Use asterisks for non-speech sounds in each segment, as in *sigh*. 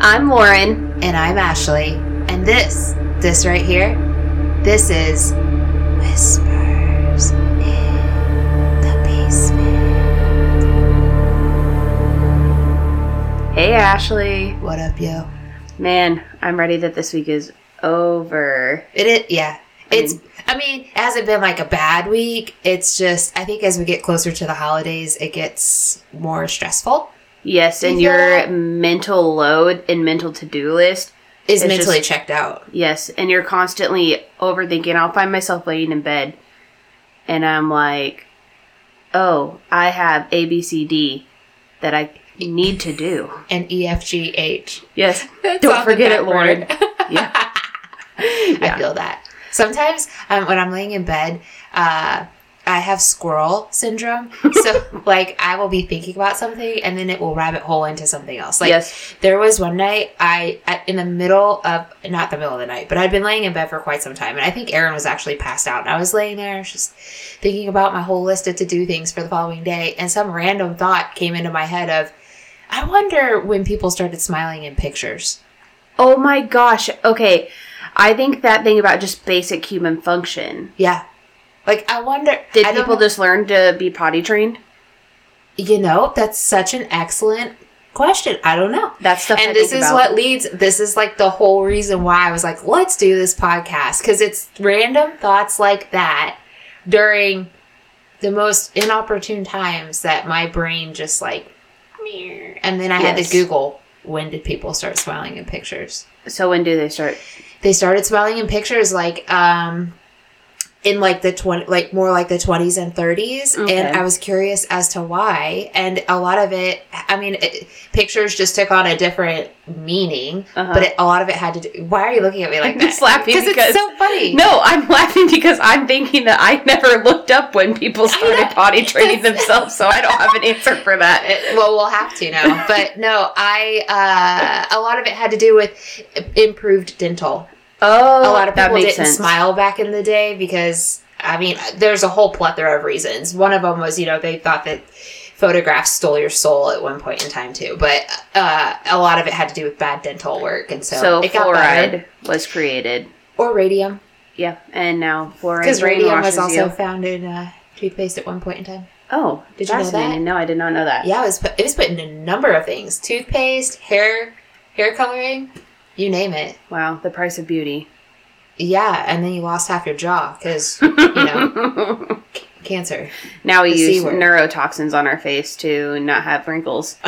I'm Lauren. And I'm Ashley. And this, this right here, this is Whispers in the Basement. Hey, Ashley. What up, yo? Man, I'm ready that this week is over. It is, yeah. I It's, mean- I mean, it hasn't been like a bad week. It's just, I think as we get closer to the holidays, it gets more stressful. Yes, and your mental load and mental to do list. Is It's mentally just- checked out. Yes, and you're constantly overthinking. I'll find myself laying in bed and I'm like, oh, I have A, B, C, D that I need to do. And E EFGH. Yes. *laughs* That's Don't forget it, Lauren. burner. Yeah. *laughs* I feel that. Sometimes um, when I'm laying in bed, uh, I have squirrel syndrome. So, *laughs* like, I will be thinking about something and then it will rabbit hole into something else. Like, yes. there was one night I, at, in the middle of, not the middle of the night, but I'd been laying in bed for quite some time. And I think Aaron was actually passed out. And I was laying there just thinking about my whole list of to do things for the following day. And some random thought came into my head of, I wonder when people started smiling in pictures. Oh my gosh. Okay. I think that thing about just basic human function. Yeah. Like, I wonder. Did I people just learn to be potty trained? You know, that's such an excellent question. I don't know. That's stuff I and this is about. what leads, this is like the whole reason why I was like, let's do this podcast. Because it's random thoughts like that during the most inopportune times that my brain just like, and then I had to Google when did people start smiling in pictures. So when do they start? They started smiling in pictures like, um, in like the 20 like more like the 20s and 30s Okay. and i was curious as to why and a lot of it i mean it, pictures just took on a different meaning Uh-huh. but it, a lot of it had to do why are you looking at me like I'm that just laughing it's so funny No, I'm laughing because I'm thinking that I never looked up when people started potty *laughs* training themselves, so I don't have an answer for that. It- well we'll have to now but no i uh a lot of it had to do with improved dental Oh, a lot of that people makes didn't sense. smile back in the day because I mean, there's a whole plethora of reasons. One of them was, you know, they thought that photographs stole your soul at one point in time too, but uh, a lot of it had to do with bad dental work, and so, So it fluoride was created. or radium, Yeah, and now fluoride because radium was also you. found in uh, toothpaste at one point in time. Oh, Did you know that? No, I did not know that. Yeah, it was put, it was put in a number of things: toothpaste, hair, hair coloring, you name it. Wow, the price of beauty. Yeah, and then you lost half your jaw because you know *laughs* cancer. now we The C use neurotoxins on our face to not have wrinkles. *laughs*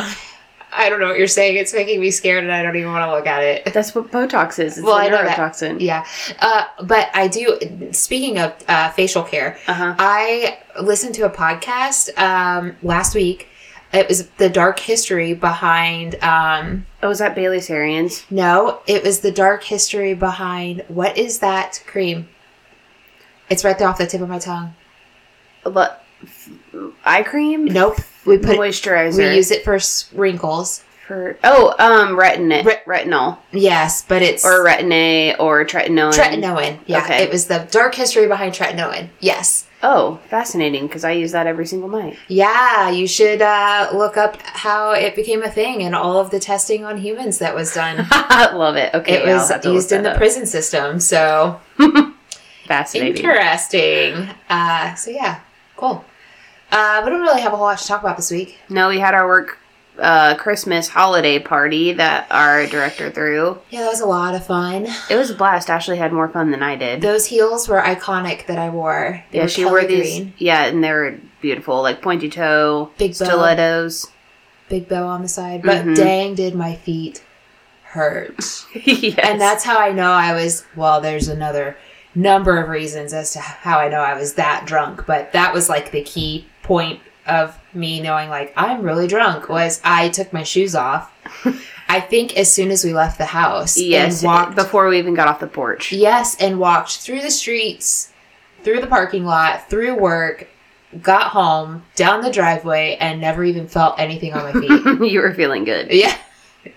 I don't know what you're saying. It's making me scared, and I don't even want to look at it. That's what Botox is. It's Well, a I know that. neurotoxin. Yeah, uh, but I do. Speaking of uh, facial care, Uh huh. I listened to a podcast um, last week. It was the dark history behind. Um, Oh, was that Bailey Sarian's? no, it was the dark history behind what is that cream? It's right there off the tip of my tongue. But eye cream? Nope, we put moisturizer. we use it for wrinkles. Oh um retin Re- retinol Yes, but it's or retin-A or tretinoin. tretinoin. Yeah, Okay. it was the dark history behind tretinoin. Yes. Oh, fascinating because I use that every single night. Yeah, you should uh, look up how it became a thing and all of the testing on humans that was done. *laughs* Love it. Okay, it was used in the up. prison system, so *laughs* Fascinating. interesting. Uh, so yeah, cool. Uh, we don't really have a whole lot to talk about this week. No, we had our work uh, Christmas holiday party that our director threw. Yeah, that was a lot of fun. It was a blast. Ashley had more fun than I did. Those heels were iconic that I wore. They yeah, were she wore these. green, Yeah, and they were beautiful, like pointy toe big bow, stilettos. big bow on the side. But Mhm. dang, did my feet hurt. *laughs* yes. And that's how I know I was, well, there's another number of reasons as to how I know I was that drunk, but that was like the key point of me knowing like I'm really drunk was I took my shoes off. *laughs* I think as soon as we left the house yes and walked before we even got off the porch. Yes, and walked through the streets, through the parking lot, through work, got home, down the driveway, and never even felt anything on my feet. *laughs* you were feeling good. yeah.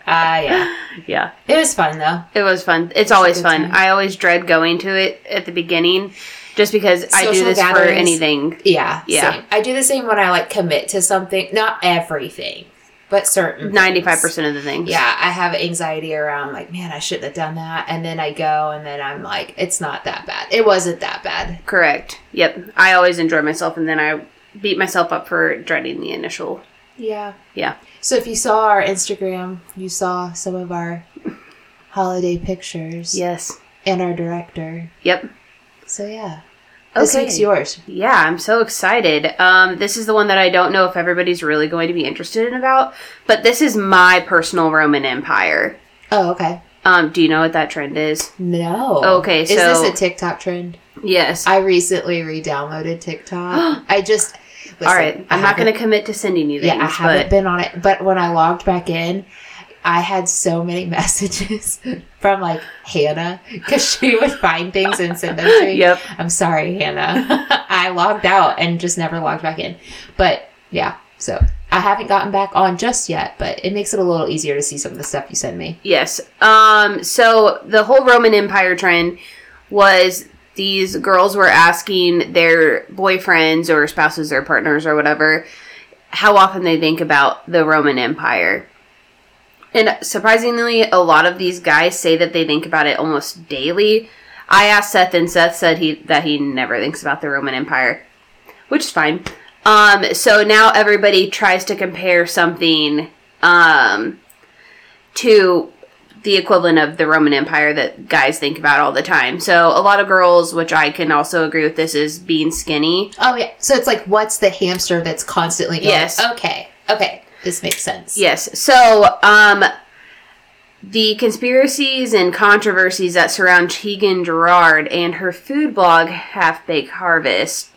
Uh, yeah. *laughs* Yeah. It was fun though. It was fun. It's always fun. time. I always dread going to it at the beginning just because I do Social this for anything. Yeah. Yeah. Same. I do the same when I like commit to something. Not everything, but certain Ninety-five percent of the things. Yeah, I have anxiety around like, man, I shouldn't have done that, and then I go, and then I'm like, it's not that bad. It wasn't that bad. Correct. Yep. I always enjoy myself, and then I beat myself up for dreading the initial. Yeah. Yeah. So if you saw our Instagram, you saw some of our holiday pictures Yes. and our director. Yep. So yeah, this Okay. week's yours. Yeah, I'm so excited. Um, this is the one that I don't know if everybody's really going to be interested in about, but this is my personal Roman Empire. Oh, okay. Um, do you know what that trend is? No. Okay, is this a TikTok trend? Yes. I recently re-downloaded TikTok. *gasps* I just. listen, All right. I'm not going to commit to sending you things, Yeah, I haven't but been on it, but when I logged back in, I had so many *laughs* messages from like Hannah because she would find things and send them to me. yep. I'm sorry, Hannah. *laughs* I logged out and just never logged back in. But yeah, so I haven't gotten back on just yet, but it makes it a little easier to see some of the stuff you send me. Yes. Um, so the whole Roman Empire trend was these girls were asking their boyfriends or spouses or partners or whatever how often they think about the Roman Empire. And surprisingly, a lot of these guys say that they think about it almost daily. I asked Seth, and Seth said he that he never thinks about the Roman Empire, which is fine. Um, so now everybody tries to compare something um, to the equivalent of the Roman Empire that guys think about all the time. So a lot of girls, which I can also agree with this, is being skinny. Oh yeah, so it's like what's the hamster that's constantly going? Yes. Okay. Okay. This makes sense. Yes. So, um, the conspiracies and controversies that surround Tieghan Gerard and her food blog, Half Baked Harvest,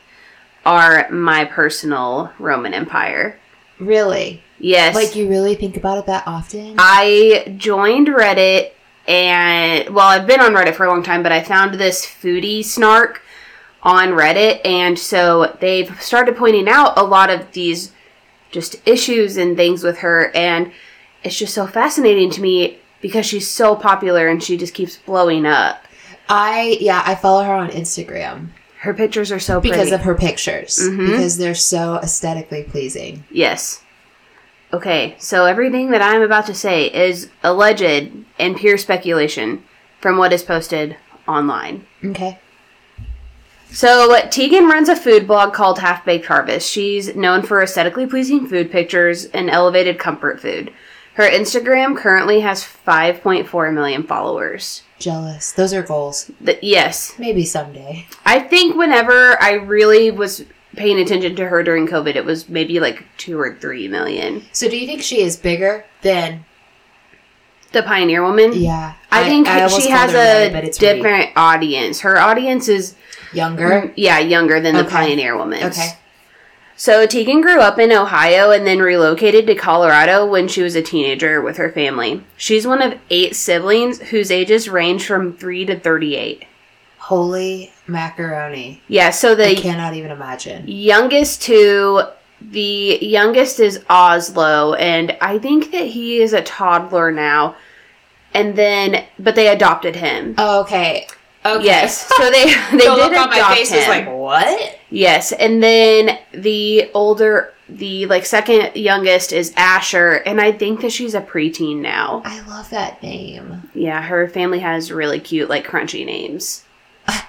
are my personal Roman Empire. Really? Yes. Like you really think about it that often? I joined Reddit and well, I've been on Reddit for a long time, but I found this foodie snark on Reddit and so they've started pointing out a lot of these just issues and things with her and it's just so fascinating to me because she's so popular and she just keeps blowing up. I yeah, I follow her on Instagram Her pictures are so because of her pictures Mhm. because they're so aesthetically pleasing. Yes. Okay, so everything that I'm about to say is alleged and pure speculation from what is posted online. Okay. So, Tieghan runs a food blog called Half Baked Harvest. She's known for aesthetically pleasing food pictures and elevated comfort food. Her Instagram currently has 5.4 million followers. Jealous. Those are goals. The, yes, Maybe someday. I think whenever I really was paying attention to her during COVID, it was maybe like 2 or 3 million. So do you think she is bigger than The Pioneer Woman? Yeah. I, think almost she has a different audience. Her audience is younger. Mm, yeah, younger than the Pioneer Woman. Okay. So Tieghan grew up in Ohio and then relocated to Colorado when she was a teenager with her family. She's one of eight siblings whose ages range from 3 to 38. Holy macaroni. Yeah, so I the cannot even imagine. youngest two the youngest is Oslo and I think that he is a toddler now. And then but they adopted him. Oh, okay. Okay. Yes. So they *laughs* they the did look on my adopt face him. is like, what? Yes, and then the older, the like second youngest is Asher, and I think that she's a preteen now. I love that name. Yeah, her family has really cute, like crunchy names.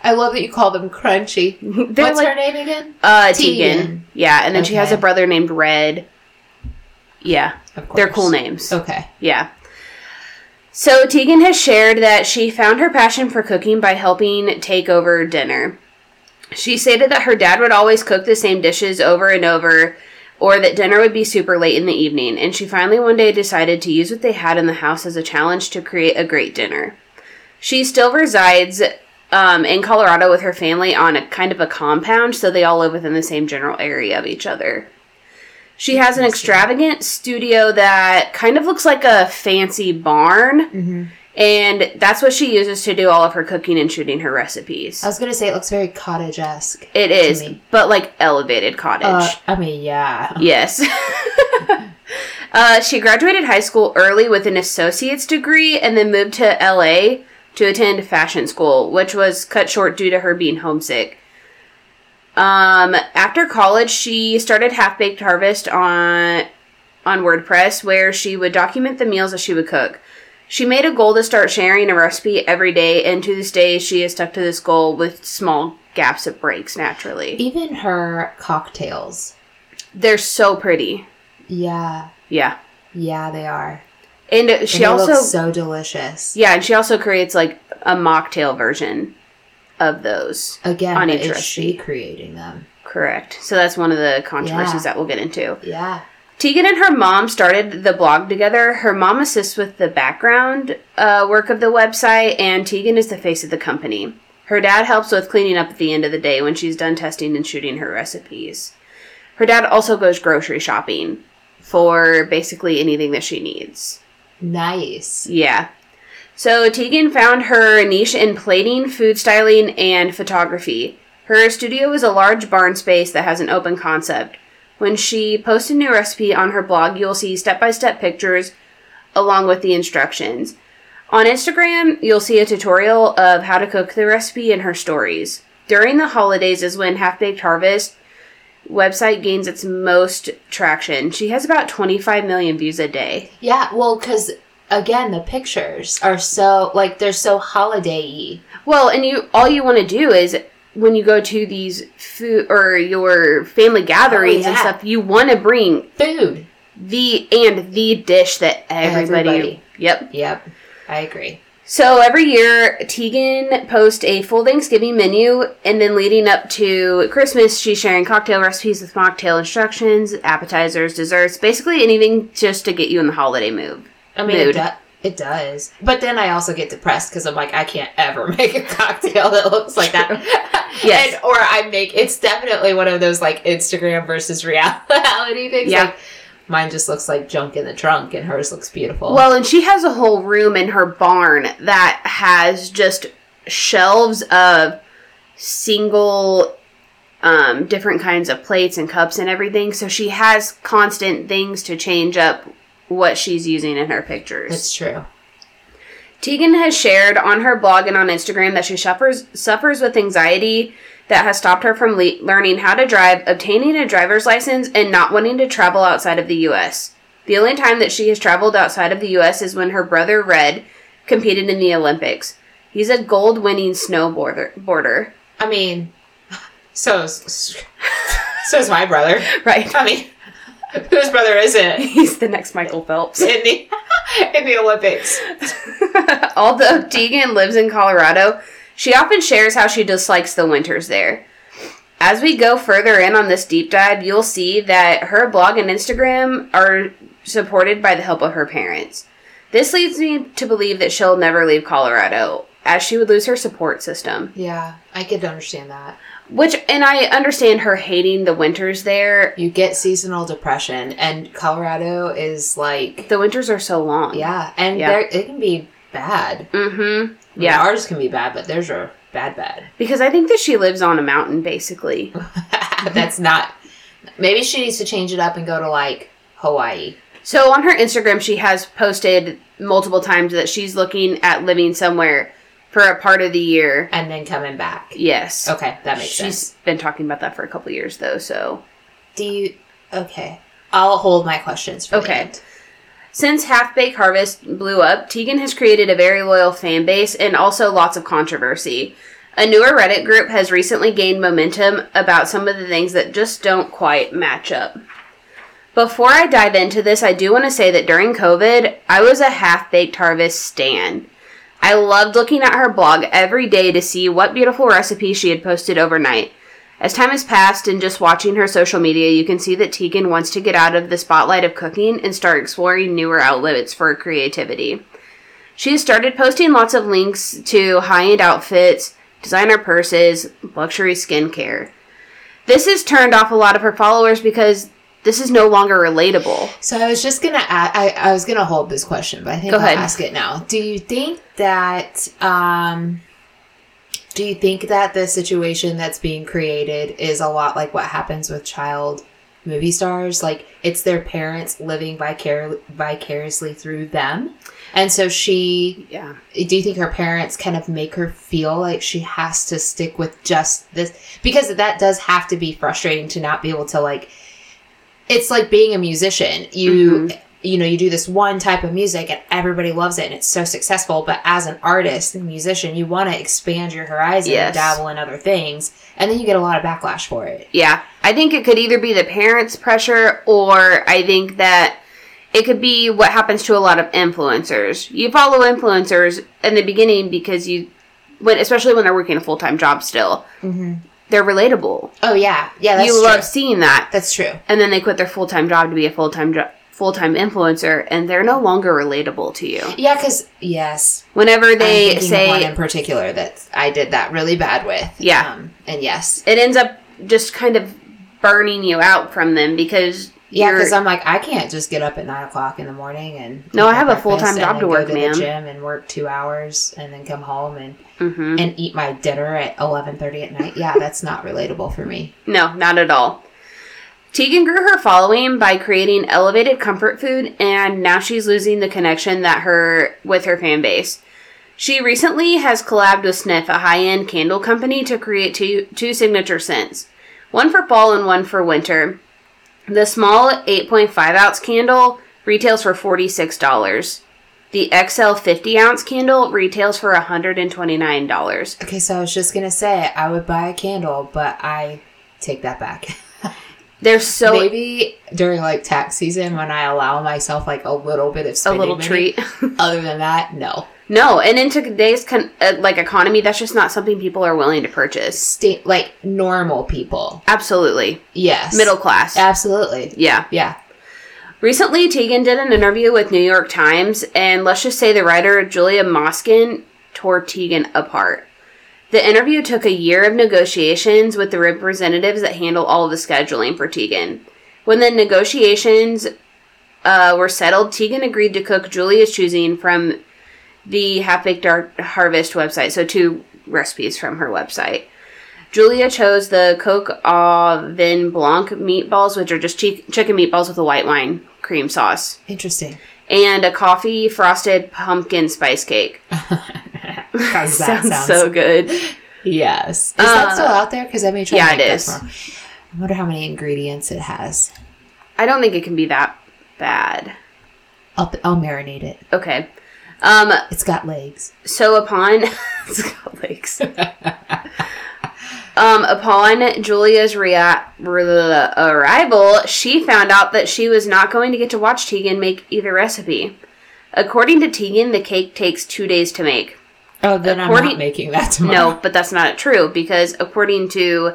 I love that you call them crunchy. *laughs* They're What's like her name again? uh Tieghan. Tieghan. Yeah, and then she has a brother named Red. Yeah, Of they're cool names. Okay. Yeah. So Tieghan has shared that she found her passion for cooking by helping take over dinner. She stated that her dad would always cook the same dishes over and over, or that dinner would be super late in the evening, and she finally one day decided to use what they had in the house as a challenge to create a great dinner. She still resides um, in Colorado with her family on a kind of a compound, so they all live within the same general area of each other. She has an extravagant studio that kind of looks like a fancy barn, Mm-hmm. and that's what she uses to do all of her cooking and shooting her recipes. I was gonna say it looks very cottage esque. It is, me. but like elevated cottage. Uh, I mean, yeah. *laughs* Yes. *laughs* uh, she graduated high school early with an associate's degree and then moved to LA to attend fashion school, which was cut short due to her being homesick. Um, after college, she started Half Baked Harvest on on WordPress where she would document the meals that she would cook. She made a goal to start sharing a recipe every day, and to this day, she has stuck to this goal with small gaps of breaks naturally. Even her cocktails. They're so pretty. Yeah. Yeah. Yeah, they are. And And she they also look so delicious. Yeah, and she also creates like a mocktail version of those. Again, On is she creating them? Correct. So that's one of the controversies Yeah. that we'll get into. Yeah. Tieghan and her mom started the blog together. Her mom assists with the background uh, work of the website, and Tieghan is the face of the company. Her dad helps with cleaning up at the end of the day when she's done testing and shooting her recipes. Her dad also goes grocery shopping for basically anything that she needs. Nice. Yeah. So Tieghan found her niche in plating, food styling, and photography. Her studio is a large barn space that has an open concept. When she posts a new recipe on her blog, you'll see step by step pictures along with the instructions. On Instagram, you'll see a tutorial of how to cook the recipe in her stories. During the holidays is when Half Baked Harvest website gains its most traction. She has about 25 million views a day. Yeah, well, because again, the pictures are so like they're so holiday-y. Well, and you all you want to do is when you go to these food or your family oh, gatherings and yeah. stuff, you want to bring Food. the and the dish that everybody, Everybody. Yep. Yep, I agree. So every year Tieghan posts a full Thanksgiving menu and then leading up to Christmas she's sharing cocktail recipes with mocktail instructions, appetizers, desserts, basically anything just to get you in the holiday mood. I mean, Mood. it, do- it does. But then I also get depressed because I'm like, I can't ever *laughs* make a cocktail that looks like that. *laughs* Yes. And, or I make it's definitely one of those like Instagram versus reality *laughs* things. Yeah. Like mine just looks like junk in the trunk, and hers looks beautiful. Well, and she has a whole room in her barn that has just shelves of single um, different kinds of plates and cups and everything. So she has constant things to change up what she's using in her pictures. it's true. Tieghan has shared on her blog and on Instagram that she suffers suffers with anxiety that has stopped her from le- learning how to drive, obtaining a driver's license, and not wanting to travel outside of the U.S. The only time that she has traveled outside of the U.S. is when her brother Red competed in the Olympics. He's a gold-winning snowboarder. Boarder. I mean, so is, so is my brother. *laughs* Right. I mean, whose brother is it *laughs* He's the next Michael Phelps. in the in the Olympics? *laughs* Although Tieghan lives in Colorado, she often shares how she dislikes the winters there. As we go further in on this deep dive, you'll see that her blog and Instagram are supported by the help of her parents. This leads me to believe that she'll never leave Colorado, as she would lose her support system. Yeah, I could understand that. Which, and I understand her hating the winters there. You get seasonal depression, and Colorado is like, The winters are so long. yeah, and Yeah. it can be bad. Mm-hmm. I mean, Yeah. ours can be bad, but theirs are bad, bad. *laughs* Because I think that she lives on a mountain, basically. *laughs* That's not. Maybe she needs to change it up and go to like Hawaii. So on her Instagram, she has posted multiple times that she's looking at living somewhere for a part of the year. and then coming back. Yes. Okay, that makes She's sense. She's been talking about that for a couple years though, so Do you? Okay, I'll hold my questions. Okay. since Half Baked Harvest blew up, Tieghan has created a very loyal fan base and also lots of controversy. A newer Reddit group has recently gained momentum about some of the things that just don't quite match up. Before I dive into this, I do want to say that during COVID, I was a half baked harvest stan. I loved looking at her blog every day to see what beautiful recipes she had posted overnight. As time has passed and just watching her social media, you can see that Tieghan wants to get out of the spotlight of cooking and start exploring newer outlets for creativity. She has started posting lots of links to high end outfits, designer purses, luxury skincare. This has turned off a lot of her followers because this is no longer relatable. So I was just gonna. i was gonna hold this question, but I think Go I'll ahead. ask it now. Do you think that? um Do you think that the situation that's being created is a lot like what happens with child movie stars? Like it's their parents living vicar- vicariously through them, and so she Yeah. do you think her parents kind of make her feel like she has to stick with just this because that does have to be frustrating to not be able to like it's like being a musician. You mm-hmm. you know, you do this one type of music and everybody loves it and it's so successful, but as an artist and musician, you want to expand your horizon Yes. and dabble in other things, and then you get a lot of backlash for it. Yeah, I think it could either be the parents' pressure, or I think that it could be what happens to a lot of influencers. You follow influencers in the beginning because you, when especially when they're working a full time job still, mm-hmm. They're relatable. Oh yeah, yeah, that's you true. love seeing that, that's true. and then they quit their full time job to be a full time job. Full time influencer, and they're no longer relatable to you. Yeah, because yes, Whenever they say one in particular that I did that really bad with. Yeah. um, and yes, it ends up just kind of burning you out from them because yeah, because I'm like I can't just get up at nine o'clock in the morning and No, I have a full-time job to work, go to ma'am. the gym and work two hours and then come home and Mhm. and eat my dinner at eleven thirty at night. Yeah, that's not relatable for me. No, not at all. Tieghan grew her following by creating elevated comfort food, and now she's losing the connection that her with her fan base. She recently has collabed with Snif, a high-end candle company, to create two two signature scents, one for fall and one for winter. The small 8.5 ounce candle retails for forty six dollars. The XL 50 ounce candle retails for $129. Okay, so I was just gonna say I would buy a candle, but I take that back. *laughs* They're so Maybe during like tax season when I allow myself like a little bit of a little treat. Other than that, no. No, and in today's con- uh, like economy, that's just not something people are willing to purchase. State like normal people. Absolutely, Yes. middle class. Absolutely. Yeah. Yeah. Recently, Tieghan did an interview with New York Times, and let's just say the writer Julia Moskin tore Tieghan apart. The interview took a year of negotiations with the representatives that handle all of the scheduling for Tieghan. When the negotiations uh, were settled, Tieghan agreed to cook Julia's choosing from the Half Baked Dar- Harvest website, so two recipes from her website. Julia chose the Coq au vin blanc meatballs, which are just chi- chicken meatballs with a white wine cream sauce, Interesting. and a coffee frosted pumpkin spice cake. *laughs* How's that sounds, sound? so good. yes. Is that Uh, still out there? Because I may try yeah, to make it that is. tomorrow. I wonder how many ingredients it has. I don't think it can be that bad. I'll, I'll marinate it. Okay. Um, It's got legs. so upon *laughs* it's got legs. um, upon Julia's rea- re- arrival, she found out that she was not going to get to watch Tieghan make either recipe. According to Tieghan, the cake takes two days to make. Oh, then I'm not making that tomorrow. No, but that's not true because according to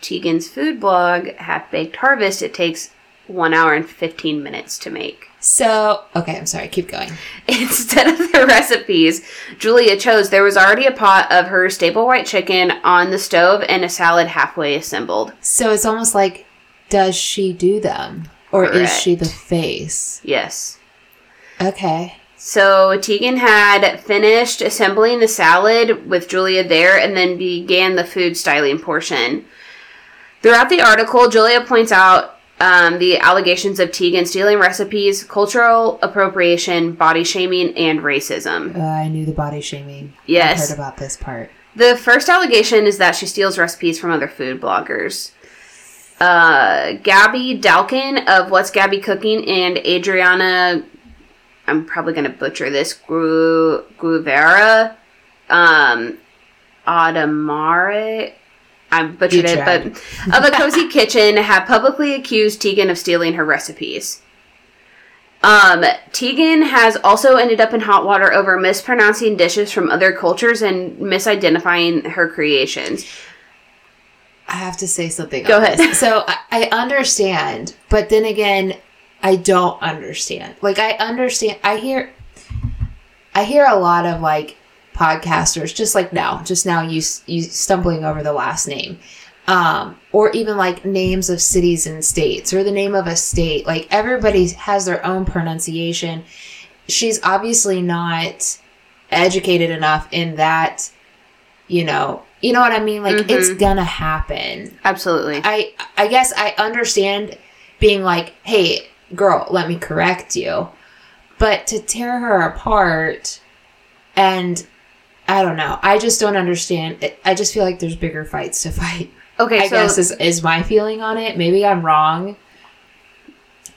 Tieghan's food blog, Half Baked Harvest, it takes one hour and 15 minutes to make. So, okay, I'm sorry. Keep going. *laughs* Instead of the recipes Julia chose, there was already a pot of her staple white chicken on the stove and a salad halfway assembled. So it's almost like, does she do them? Or is she the face? Yes. Okay. So Tieghan had finished assembling the salad with Julia there and then began the food styling portion. Throughout the article, Julia points out um, the allegations of Tieghan stealing recipes, cultural appropriation, body shaming, and racism. Uh, I knew the body shaming. Yes. I heard about this part. The first allegation is that she steals recipes from other food bloggers. Uh, Gabby Dalkin of What's Gabby Cooking and Adriana, I'm probably going to butcher this, Gru, Guevara, um, Adamare, I butchered it, but *laughs* of a cozy kitchen have publicly accused Tieghan of stealing her recipes. Um, Tieghan has also ended up in hot water over mispronouncing dishes from other cultures and misidentifying her creations. I have to say something. Go ahead. this. So I, I understand, but then again, I don't understand. Like I understand. I hear, I hear a lot of like podcasters, just like now, just now you you stumbling over the last name, um, or even like names of cities and states, or the name of a state. Like everybody has their own pronunciation. She's obviously not educated enough in that, you know. You know what I mean? Like it's gonna happen. Absolutely. I I guess I understand being like, "Hey, girl, let me correct you." But to tear her apart and I don't know. I just don't understand. I just feel like there's bigger fights to *laughs* fight. Okay, I so guess is is my feeling on it. Maybe I'm wrong.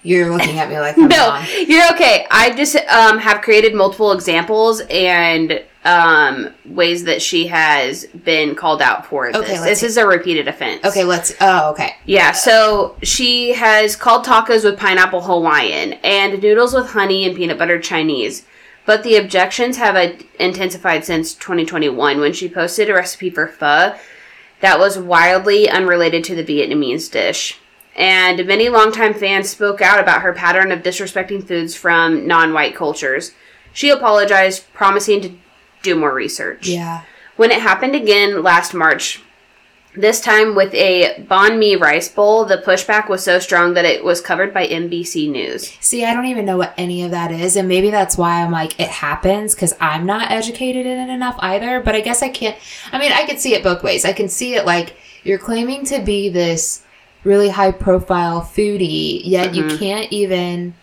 You're looking at me like I'm *laughs* no, wrong. you're okay. I just um, have created multiple examples and um, ways that she has been called out for this. Okay, let's this see. is a repeated offense. Okay, let's. Oh, okay. Yeah, so she has called tacos with pineapple Hawaiian and noodles with honey and peanut butter Chinese. But the objections have uh, intensified since 2021 when she posted a recipe for pho that was wildly unrelated to the Vietnamese dish. And many longtime fans spoke out about her pattern of disrespecting foods from non white cultures. She apologized, promising to do more research. Yeah. When it happened again last March, this time with a banh mi rice bowl, the pushback was so strong that it was covered by NBC News. See, I don't even know what any of that is, and maybe that's why I'm like it happens because I'm not educated in it enough either. But I guess I can't. I mean, I could see it both ways. I can see it like you're claiming to be this really high profile foodie, yet you mm-hmm. can't even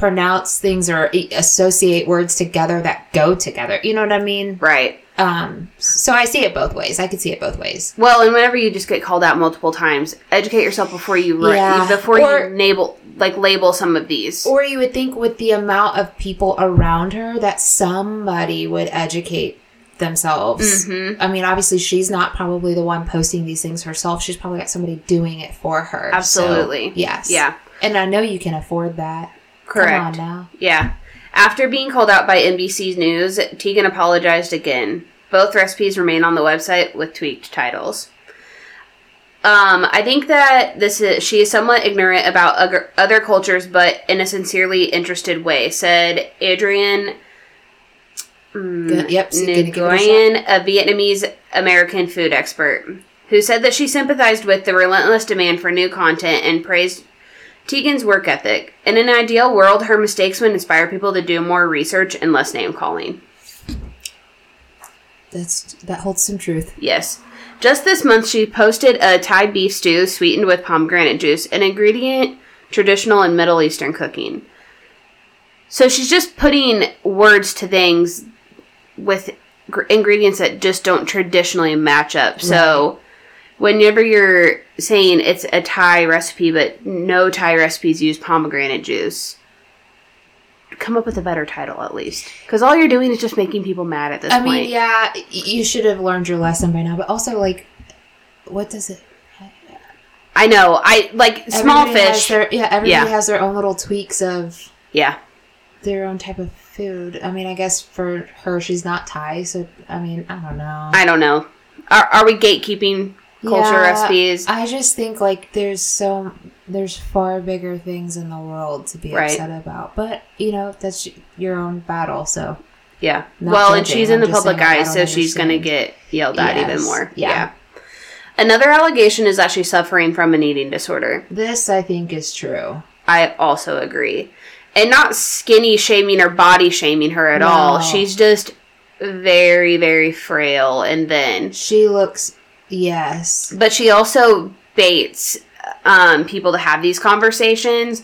pronounce things or associate words together that go together. You know what I mean? Right. Um, so I see it both ways. I could see it both ways. Well, and whenever you just get called out multiple times, educate yourself before you Yeah. before Or- you label like label some of these. Or you would think with the amount of people around her that somebody would educate themselves. Mm-hmm. I mean, obviously, she's not probably the one posting these things herself. She's probably got somebody doing it for her. So, Absolutely. yes. Yeah. And I know you can afford that. Correct. Come on now. Yeah. After being called out by NBC News, Tieghan apologized again. Both recipes remain on the website with tweaked titles. Um, I think that this is she is somewhat ignorant about other, other cultures, but in a sincerely interested way," said Adrian Good. Yep. So you're gonna give it a shot. Nguyen, a Vietnamese American food expert, who said that she sympathized with the relentless demand for new content and praised Tieghan's work ethic. In an ideal world, her mistakes would inspire people to do more research and less name calling. That's that holds some truth. Yes. Just this month, she posted a Thai beef stew sweetened with pomegranate juice, an ingredient traditional in Middle Eastern cooking. So she's just putting words to things with gr- ingredients that just don't traditionally match up. So whenever you're saying it's a Thai recipe, but no Thai recipes use pomegranate juice, come up with a better title at least. Because all you're doing is just making people mad at this I point. mean, yeah, you should have learned your lesson by now. But also, like, what does it? I know. I like small everybody fish. their- yeah, everybody Yeah. has their own little tweaks of yeah. their own type of food. I mean, I guess for her, she's not Thai, so I mean, I don't know. I don't know. Are, are we gatekeeping culture Yeah, recipes? I just think like there's so there's far bigger things in the world to be Right. upset about, but you know that's your own battle. So yeah. Well, and she's in I'm the public saying, eye, so she's going to get yelled at even more. Yeah. Another allegation is that she's suffering from an eating disorder. this I think is true. I also agree. And not skinny shaming or body shaming her at all. She's just very, very frail and then She looks yes. But she also baits um, people to have these conversations.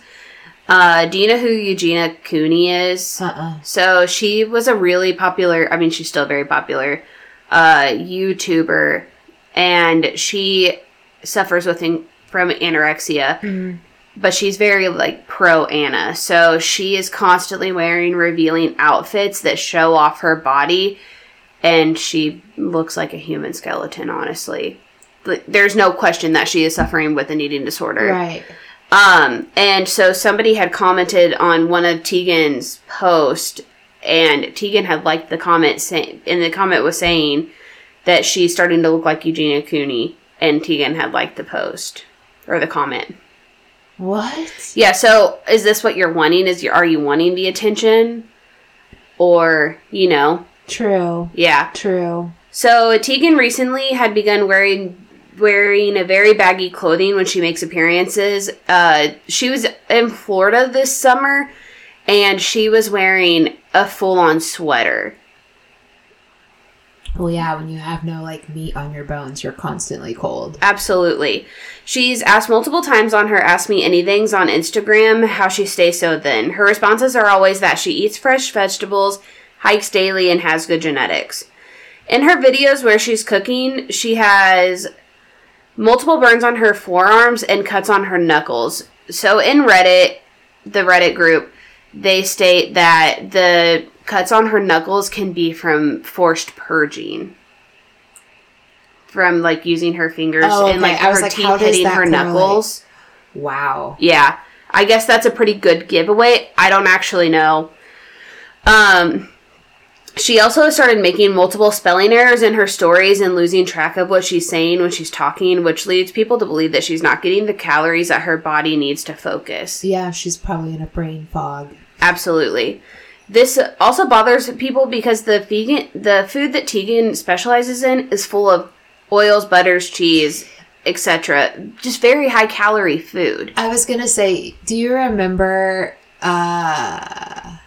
Uh, do you know who Eugenia Cooney is? Uh uh So she was a really popular, I mean, she's still very popular, uh, YouTuber, and she suffers with an- from anorexia, but she's very like pro Anna. So she is constantly wearing revealing outfits that show off her body, and she looks like a human skeleton, honestly. But There's no question that she is suffering with an eating disorder. Right. Um, and so somebody had commented on one of Tieghan's posts, and Tieghan had liked the comment, say, and the comment was saying that she's starting to look like Eugenia Cooney, and Tieghan had liked the post or the comment. What? Yeah. So is this what you're wanting? Is you are you wanting the attention, or you know? True. Yeah. True. So Tieghan recently had begun wearing wearing a very baggy clothing when she makes appearances. Uh, she was in Florida this summer, and she was wearing a full on sweater. Well, yeah. When you have no like meat on your bones, you're constantly cold. Absolutely. She's asked multiple times on her Ask Me Anythings on Instagram how she stays so thin. Her responses are always that she eats fresh vegetables, hikes daily, and has good genetics. In her videos where she's cooking, she has multiple burns on her forearms and cuts on her knuckles. So in Reddit, the Reddit group, they state that the cuts on her knuckles can be from forced purging. From like using her fingers Oh, and like I her like, teeth hitting her correlate? knuckles. Wow. Yeah. I guess that's a pretty good giveaway. I don't actually know. Um she also started making multiple spelling errors in her stories and losing track of what she's saying when she's talking, which leads people to believe that she's not getting the calories that her body needs to focus. Yeah, she's probably in a brain fog. Absolutely. This also bothers people because the vegan the food that Tieghan specializes in is full of oils, butters, cheese, etc. Just very high calorie food. I was gonna say, do you remember? uh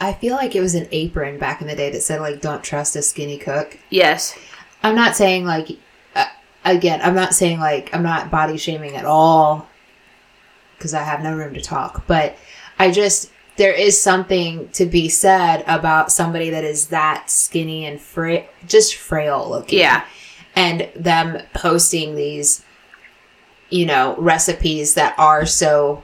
I feel like it was an apron back in the day that said like, "Don't trust a skinny cook." Yes. I'm not saying like, uh, again, I'm not saying like I'm not body shaming at all because I have no room to talk, but I just there is something to be said about somebody that is that skinny and frail, just frail looking. Yeah. and them posting these you know recipes that are so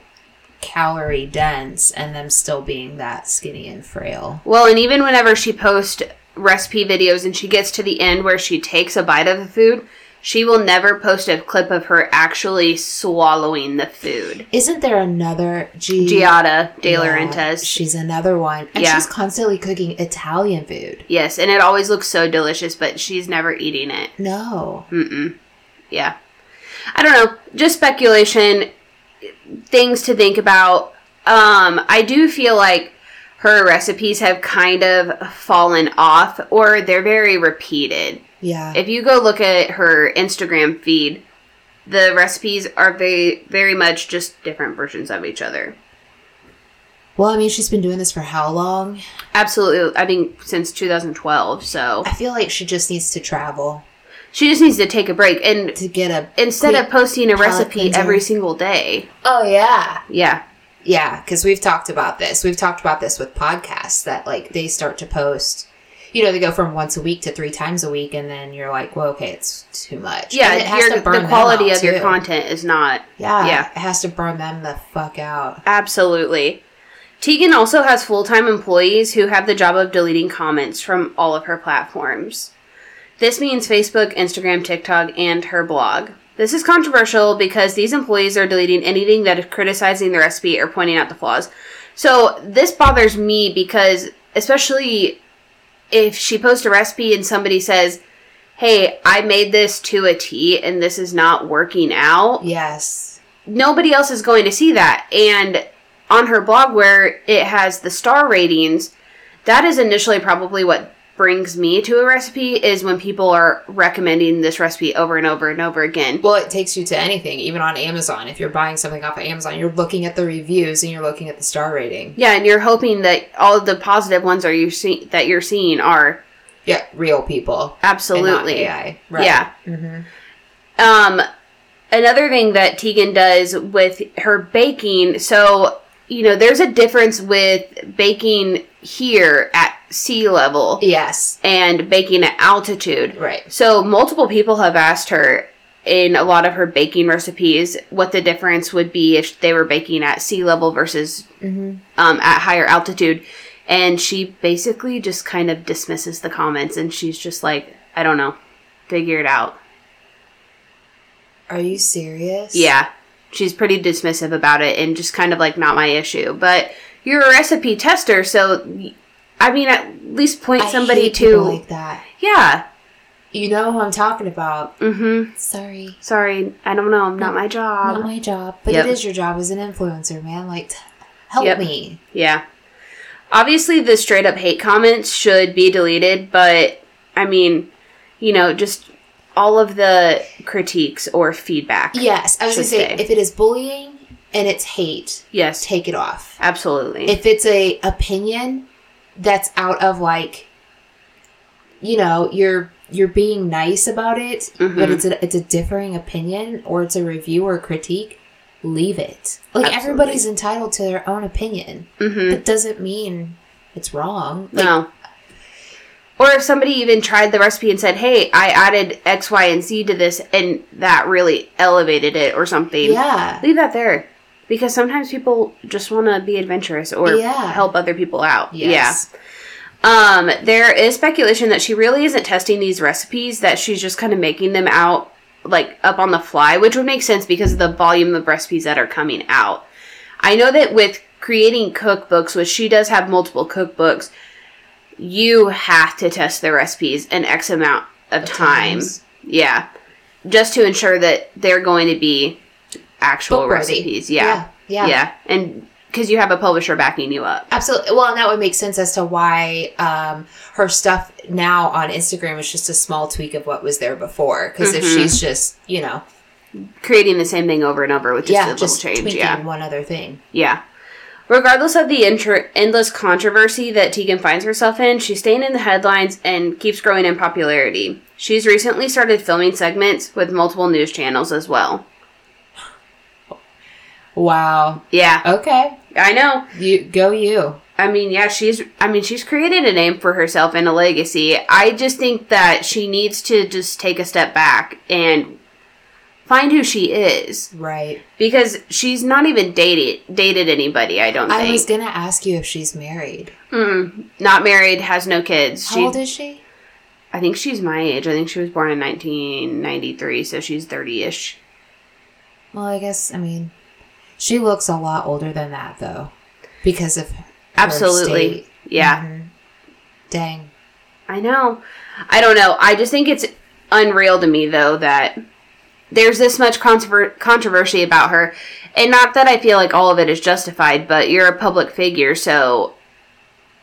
calorie dense and them still being that skinny and frail Well, and even whenever she posts recipe videos and she gets to the end where she takes a bite of the food, she will never post a clip of her actually swallowing the food. isn't there another G- Giada De Yeah, Laurentiis. she's another one and Yeah. she's constantly cooking italian food yes, and it always looks so delicious, but she's never eating it. no Mm-mm. Yeah. I don't know. Just speculation. Things to think about. Um, I do feel like her recipes have kind of fallen off, or they're very repeated. yeah If you go look at her Instagram feed, the recipes are very, very much just different versions of each other. well i mean she's been doing this for how long Absolutely. I mean, since 2012. So i feel like she just needs to travel she just needs to take a break. And to get a instead of posting a recipe cleanser. every single day. oh yeah Yeah. Yeah, because we've talked about this. We've talked about this with podcasts that like they start to post. You know, they go from once a week to three times a week, and then you're like, "Well, okay, it's too much." Yeah, And it has your, to burn the quality out, of your content is not. Yeah, Yeah. it has to burn them the fuck out. Absolutely. Tieghan also has full time employees who have the job of deleting comments from all of her platforms. This means Facebook, Instagram, TikTok, and her blog. This is controversial because these employees are deleting anything that is criticizing the recipe or pointing out the flaws. So, this bothers me because, especially if she posts a recipe and somebody says, Hey, I made this to a T and this is not working out Yes. nobody else is going to see that. And on her blog, where it has the star ratings, that is initially probably what brings me to a recipe is when people are recommending this recipe over and over and over again. Well, it takes you to anything, even on Amazon. If you're buying something off of Amazon, you're looking at the reviews and you're looking at the star rating. Yeah, and you're hoping that all of the positive ones are you see that you're seeing are Yeah, real people. absolutely AI. Yeah. hmm Um, another thing that Tieghan does with her baking, so you know, there's a difference with baking here at sea level Yes. and baking at altitude. Right. So multiple people have asked her in a lot of her baking recipes what the difference would be if they were baking at sea level versus Mm-hmm. um, at higher altitude. And she basically just kind of dismisses the comments and she's just like, I don't know, figure it out. Are you serious? Yeah. She's pretty dismissive about it and just kind of like, not my issue. But you're a recipe tester, so I mean, at least point I somebody to. like that. yeah. You know who I'm talking about. Mm hmm. Sorry. Sorry, I don't know. Not my job. Not my job, but Yep. it is your job as an influencer, man. Like, help Yep. me. Yeah. Obviously, the straight up hate comments should be deleted, but I mean, you know, just all of the critiques or feedback. Yes, I was gonna say stay. if it is bullying and it's hate, Yes, take it off. absolutely. If it's a opinion that's out of like, you know, you're you're being nice about it, but Mhm. it's a it's a differing opinion or it's a review or critique, leave it. Like Absolutely. everybody's entitled to their own opinion. hmm That doesn't mean it's wrong. Like, no. Or if somebody even tried the recipe and said, "Hey, I added X, Y, and Z to this, and that really elevated it," or something. Yeah. Leave that there. Because sometimes people just want to be adventurous or Yeah. help other people out. Yes. Yeah. Um, there is speculation that she really isn't testing these recipes, that she's just kind of making them out like up on the fly, which would make sense because of the volume of recipes that are coming out. I know that with creating cookbooks, which she does have multiple cookbooks, you have to test the recipes an X amount of time. times. Yeah. Just to ensure that they're going to be actual Book recipes. Yeah. Yeah. Yeah. And because you have a publisher backing you up. Absolutely. Well, and that would make sense as to why um, her stuff now on Instagram is just a small tweak of what was there before. Because if Mhm. she's just, you know, Creating the same thing over and over with just yeah, a little just change. tweaking Yeah. one other thing. Yeah. Regardless of the inter- endless controversy that Tieghan finds herself in, she's staying in the headlines and keeps growing in popularity. She's recently started filming segments with multiple news channels as well. Wow. Yeah, Okay. I know. You go. You. I mean, yeah, she's I mean, she's created a name for herself and a legacy. I just think that she needs to just take a step back and find who she is Right. because she's not even dated dated anybody, I don't think. I think. was gonna ask you if she's married. Mm, not married, has no kids. How She old is she? I think she's my age. I think she was born in 1993, so she's 30ish. Well, I guess I mean, she looks a lot older than that though, because of her Absolutely. Yeah. Mhm. Dang. I know. I don't know. I just think it's unreal to me, though, that there's this much controver- controversy about her. And not that I feel like all of it is justified, but you're a public figure, so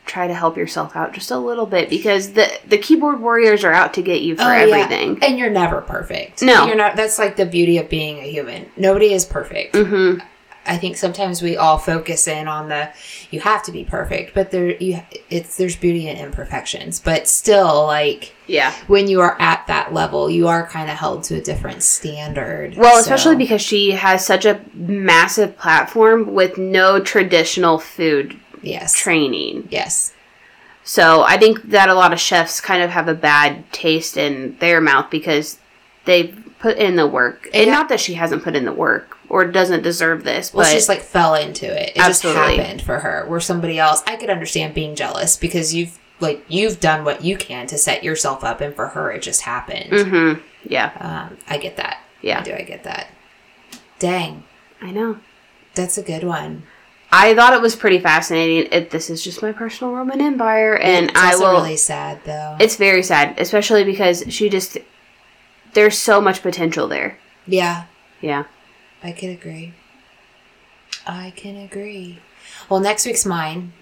try to help yourself out just a little bit because the the keyboard warriors are out to get you for Oh, yeah. everything. And you're never perfect. No. You're not that's like the beauty of being a human. Nobody is perfect. hmm I think sometimes we all focus in on the you have to be perfect, but there you it's there's beauty in imperfections. But still like Yeah. when you are at that level, you are kind of held to a different standard. Well, So, especially because she has such a massive platform with no traditional food yes. training. yes. So I think that a lot of chefs kind of have a bad taste in their mouth because they've put in the work. And Yeah. not that she hasn't put in the work or doesn't deserve this, Well, she just like fell into it. It Absolutely. just happened for her. Where somebody else, I could understand being jealous because you've like you've done what you can to set yourself up, and for her, it just happened. hmm yeah, Um, I get that. Yeah. I do. I get that. Dang, I know. that's a good one. I thought it was pretty fascinating. It, this is just my personal Roman Empire, and it's I will. really sad though. It's very sad, especially because she just. There's so much potential there. yeah, Yeah. I can agree. I can agree. Well, next week's mine.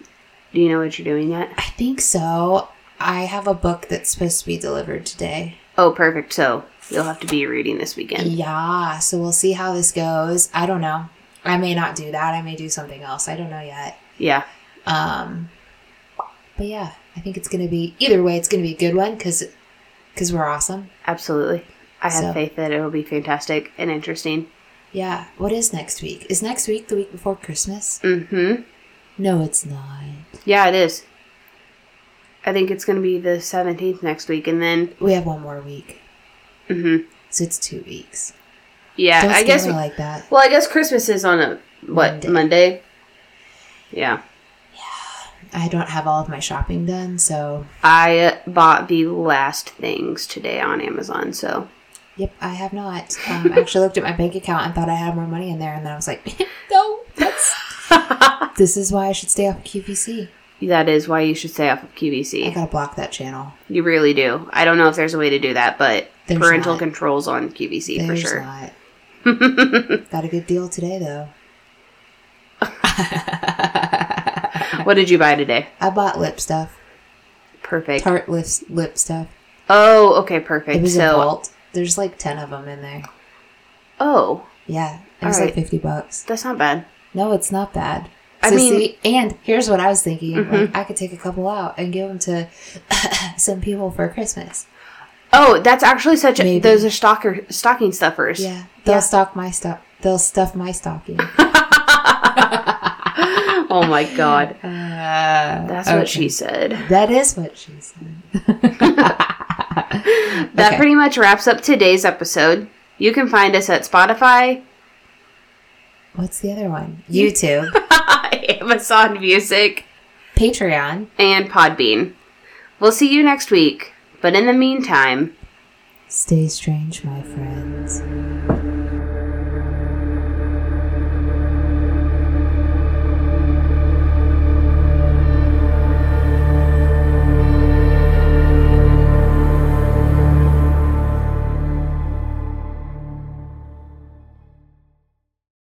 Do you know what you're doing yet? I think so. I have a book that's supposed to be delivered today. Oh, perfect. So you'll have to be reading this weekend. Yeah, so we'll see how this goes. I don't know. I may not do that. I may do something else. I don't know yet. Yeah. Um, but yeah, I think it's gonna be either way. It's gonna be a good one because because we're awesome. Absolutely. I have So- faith that it will be fantastic and interesting. Yeah. What is next week? Is next week the week before Christmas? Mm-hmm. No, it's not. Yeah, it is. I think it's going to be the 17th next week, and then, We have one more week, mm-hmm. so it's two weeks. yeah, Don't I guess. like that. Well, I guess Christmas is on a what Monday. Monday. Yeah, I don't have all of my shopping done, so I bought the last things today on Amazon. So yep, I have not. Um, I actually looked at my bank account and thought I had more money in there, and then I was like, *laughs* no, that's *laughs* this is why I should stay off of QVC. that is why you should stay off of QVC. I gotta block that channel. You really do. I don't know if there's a way to do that, but There's parental not. controls on QVC for sure. not. *laughs* Got a good deal today though. what did you buy today? I bought lip stuff, Perfect. Tarte lip lip stuff. Oh, okay, perfect. It was a So, vault. There's like ten of them in there. oh, Yeah, it was Alright. like fifty bucks. that's not bad. No, it's not bad. I So mean- see, and here's what I was thinking: Mhm. like, I could take a couple out and give them to *laughs* some people for Christmas. Oh, that's actually such a. Maybe. Those are stalker stocking stuffers. Yeah, they'll Yeah. stock my stuff. They'll stuff my stocking. *laughs* *laughs* oh my god, Uh, that's what she said. That is what she said. *laughs* That Okay. pretty much wraps up today's episode. You can find us at Spotify, What's the other one? *laughs* YouTube, *laughs* Amazon Music, Patreon. and Podbean. We'll see you next week. But in the meantime, Stay strange, my friends.